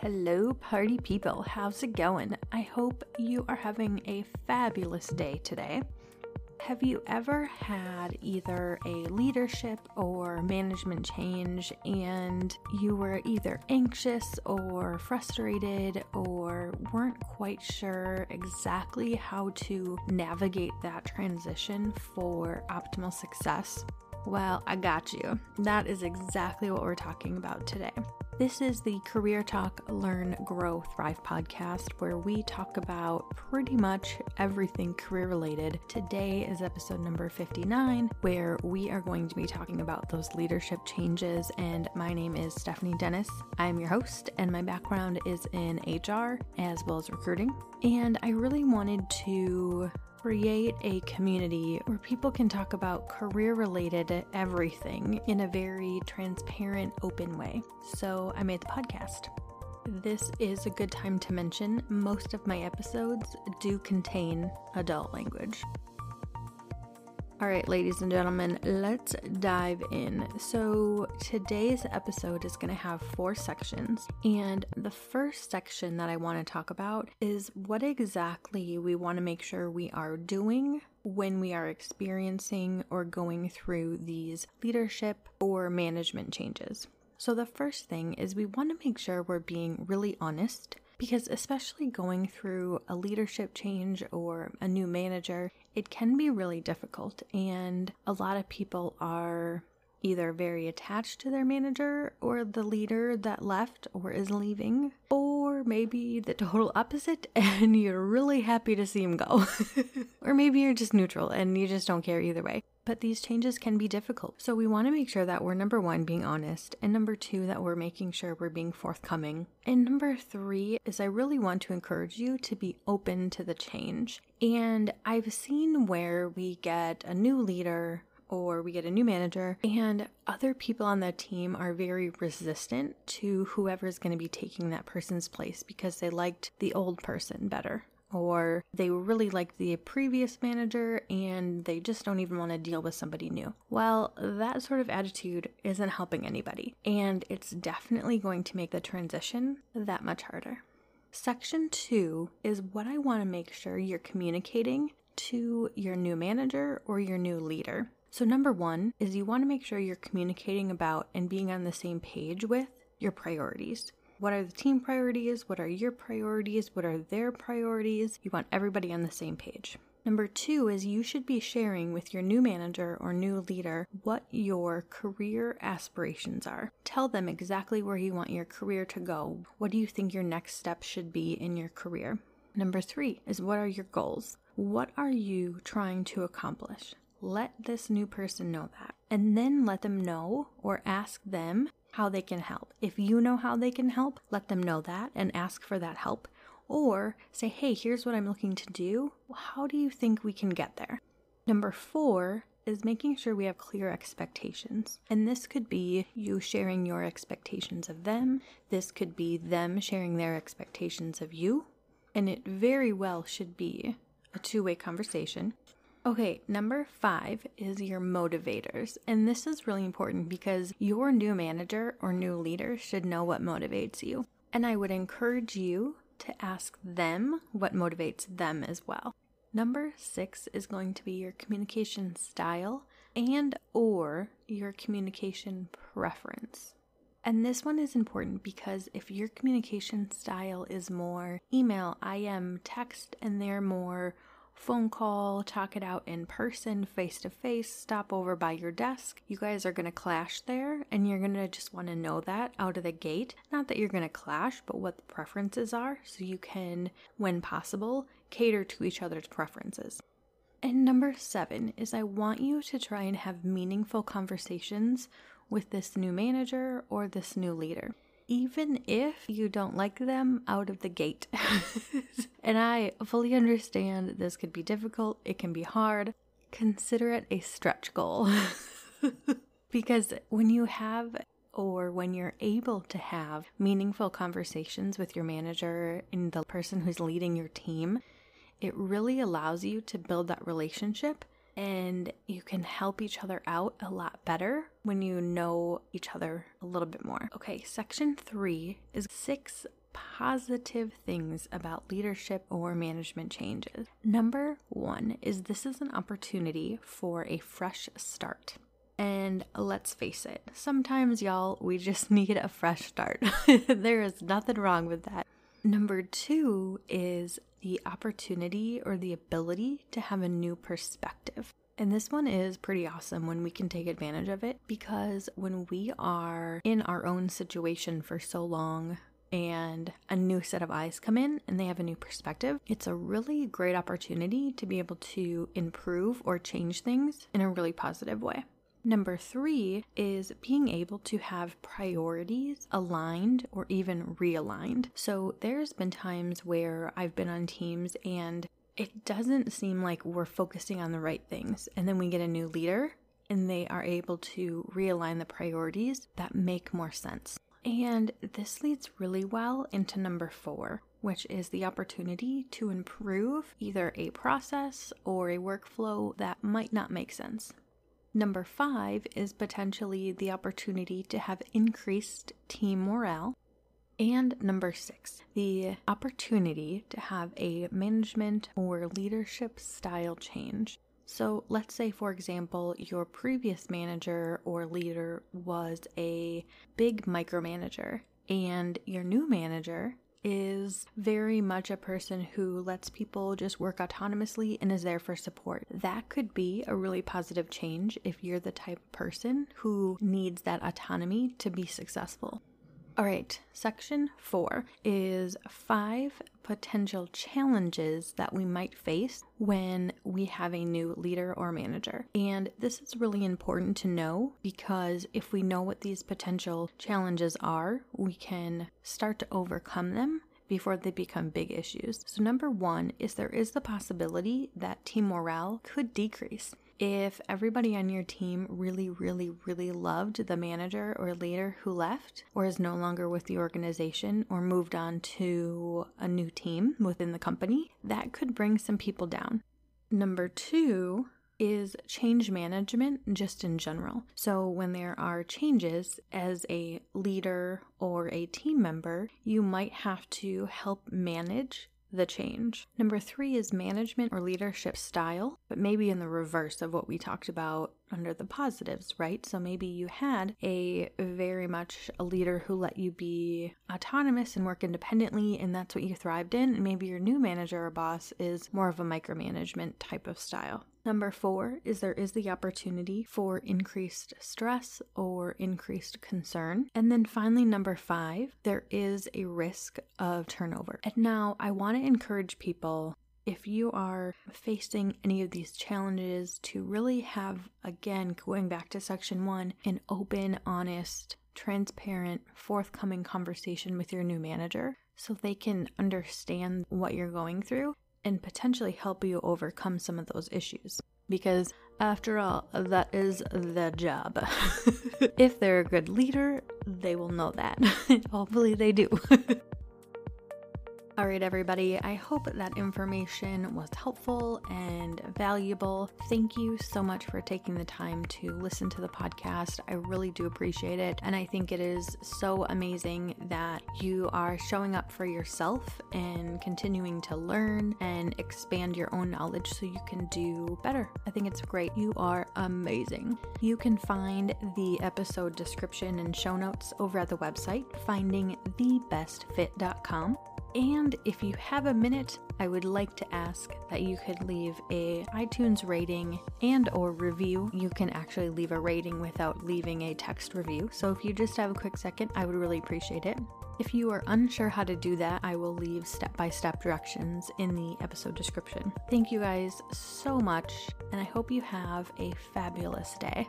Hello, party people. How's it going? I hope you are having a fabulous day today. Have you ever had either a leadership or management change and you were either anxious or frustrated or weren't quite sure exactly how to navigate that transition for optimal success? Well, I got you. That is exactly what we're talking about today. This is the Career Talk Learn Grow Thrive podcast where we talk about pretty much everything career related. Today is episode number 59 where we are going to be talking about those leadership changes and my name is Stephanie Dennis. I am your host and my background is in HR as well as recruiting. And I really wanted to create a community where people can talk about career related everything in a very transparent, open way. So I made the podcast. This is a good time to mention most of my episodes do contain adult language. All right, ladies and gentlemen, let's dive in. So, today's episode is going to have four sections. And the first section that I want to talk about is what exactly we want to make sure we are doing when we are experiencing or going through these leadership or management changes. So, the first thing is we want to make sure we're being really honest because, especially going through a leadership change or a new manager, it can be really difficult. And a lot of people are either very attached to their manager or the leader that left or is leaving, or maybe the total opposite and you're really happy to see him go. or maybe you're just neutral and you just don't care either way. But these changes can be difficult. So we want to make sure that we're number one, being honest, and number two, that we're making sure we're being forthcoming. And number three is I really want to encourage you to be open to the change. And I've seen where we get a new leader or we get a new manager, and other people on the team are very resistant to whoever's going to be taking that person's place because they liked the old person better. Or they really like the previous manager and they just don't even want to deal with somebody new. Well, that sort of attitude isn't helping anybody, and it's definitely going to make the transition that much harder. Section two is what I want to make sure you're communicating to your new manager or your new leader. So, number one is you want to make sure you're communicating about and being on the same page with your priorities. What are the team priorities? What are your priorities? What are their priorities? You want everybody on the same page. Number two is you should be sharing with your new manager or new leader what your career aspirations are. Tell them exactly where you want your career to go. What do you think your next step should be in your career? Number three is what are your goals? What are you trying to accomplish? Let this new person know that. And then let them know or ask them how they can help. If you know how they can help, let them know that and ask for that help. Or say, hey, here's what I'm looking to do. How do you think we can get there? Number four is making sure we have clear expectations. And this could be you sharing your expectations of them, this could be them sharing their expectations of you. And it very well should be a two way conversation. Okay, number five is your motivators. And this is really important because your new manager or new leader should know what motivates you. And I would encourage you to ask them what motivates them as well. Number six is going to be your communication style and or your communication preference. And this one is important because if your communication style is more email, IM, text, and they're more phone call, talk it out in person, face to face, stop over by your desk. You guys are going to clash there, and you're going to just want to know that out of the gate. Not that you're going to clash, but what the preferences are, so you can, when possible, cater to each other's preferences. And number seven is I want you to try and have meaningful conversations with this new manager or this new leader even if you don't like them out of the gate. and I fully understand this could be difficult, it can be hard. Consider it a stretch goal. because when you have or when you're able to have meaningful conversations with your manager and the person who's leading your team, it really allows you to build that relationship and you can help each other out a lot better when you know each other a little bit more. Okay, section three is six positive things about leadership or management changes. Number one is this is an opportunity for a fresh start. And let's face it, sometimes, y'all, we just need a fresh start. there is nothing wrong with that. Number two is the opportunity or the ability to have a new perspective. And this one is pretty awesome when we can take advantage of it because when we are in our own situation for so long, and a new set of eyes come in and they have a new perspective, it's a really great opportunity to be able to improve or change things in a really positive way. Number three is being able to have priorities aligned or even realigned. So there's been times where I've been on teams and it doesn't seem like we're focusing on the right things. And then we get a new leader and they are able to realign the priorities that make more sense. And this leads really well into number four, which is the opportunity to improve either a process or a workflow that might not make sense. Number five is potentially the opportunity to have increased team morale. And number six, the opportunity to have a management or leadership style change. So, let's say, for example, your previous manager or leader was a big micromanager, and your new manager is very much a person who lets people just work autonomously and is there for support. That could be a really positive change if you're the type of person who needs that autonomy to be successful. All right, section four is five potential challenges that we might face when we have a new leader or manager. And this is really important to know because if we know what these potential challenges are, we can start to overcome them before they become big issues. So, number one is there is the possibility that team morale could decrease if everybody on your team really, really, really loved the manager or leader who left or is no longer with the organization or moved on to a new team within the company, that could bring some people down. Number two, is change management just in general. So, when there are changes as a leader or a team member, you might have to help manage the change. Number three is management or leadership style, but maybe in the reverse of what we talked about under the positives, right? So maybe you had a very much a leader who let you be autonomous and work independently, and that's what you thrived in. And maybe your new manager or boss is more of a micromanagement type of style. Number four is there is the opportunity for increased stress or increased concern. And then finally, number five, there is a risk of turnover. And now I want to encourage people if you are facing any of these challenges to really have, again, going back to section one, an open, honest, transparent, forthcoming conversation with your new manager so they can understand what you're going through and potentially help you overcome some of those issues. Because after all, that is the job. if they're a good leader, they will know that. Hopefully, they do. All right, everybody, I hope that information was helpful and valuable. Thank you so much for taking the time to listen to the podcast. I really do appreciate it. And I think it is so amazing that you are showing up for yourself and continuing to learn and expand your own knowledge so you can do better. I think it's great. You are amazing. You can find the episode description and show notes over at the website, findingthebestfit.com. And if you have a minute, I would like to ask that you could leave a iTunes rating and or review. You can actually leave a rating without leaving a text review. So if you just have a quick second, I would really appreciate it. If you are unsure how to do that, I will leave step by step directions in the episode description. Thank you guys so much, and I hope you have a fabulous day.